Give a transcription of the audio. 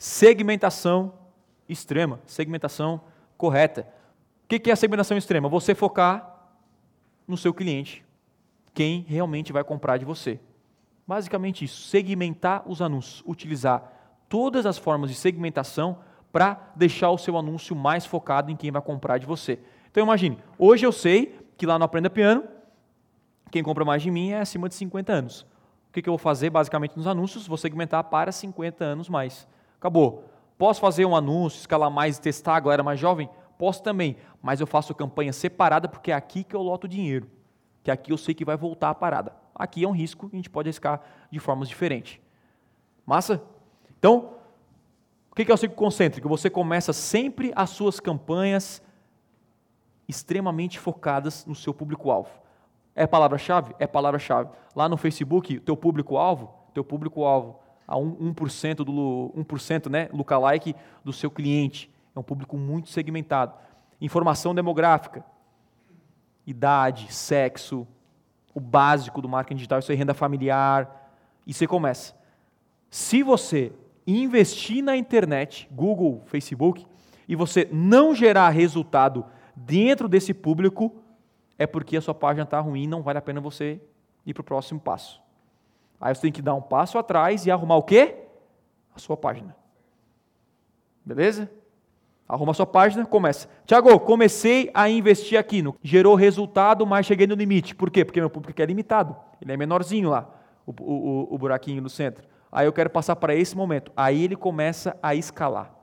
Segmentação extrema, segmentação correta. O que é a segmentação extrema? Você focar no seu cliente, quem realmente vai comprar de você. Basicamente isso, segmentar os anúncios, utilizar todas as formas de segmentação para deixar o seu anúncio mais focado em quem vai comprar de você. Então imagine, hoje eu sei que lá no Aprenda Piano, quem compra mais de mim é acima de 50 anos. O que, eu vou fazer basicamente nos anúncios? Vou segmentar para 50 anos mais. Acabou. Posso fazer um anúncio, escalar mais testar a galera mais jovem? Posso também, mas eu faço campanha separada porque é aqui que eu loto dinheiro. Que aqui eu sei que vai voltar a parada. Aqui é um risco e a gente pode arriscar de formas diferentes. Massa? Então, o que é o ciclo concêntrico? Você começa sempre as suas campanhas extremamente focadas no seu público-alvo. É palavra-chave? É palavra-chave. Lá no Facebook, teu público-alvo, teu público-alvo, a 1%, 1% do 1%, né, lookalike do seu cliente. É um público muito segmentado. Informação demográfica, idade, sexo, o básico do marketing digital, isso aí, renda familiar, e você começa. Se você investir na internet, Google, Facebook, e você não gerar resultado dentro desse público, é porque a sua página está ruim, não vale a pena você ir para o próximo passo. Aí você tem que dar um passo atrás e arrumar o quê? A sua página. Beleza? Arruma a sua página, começa. Tiago, comecei a investir aqui, no, gerou resultado, mas cheguei no limite. Por quê? Porque meu público é limitado. Ele é menorzinho lá, o, o, o buraquinho no centro. Aí eu quero passar para esse momento. Aí ele começa a escalar.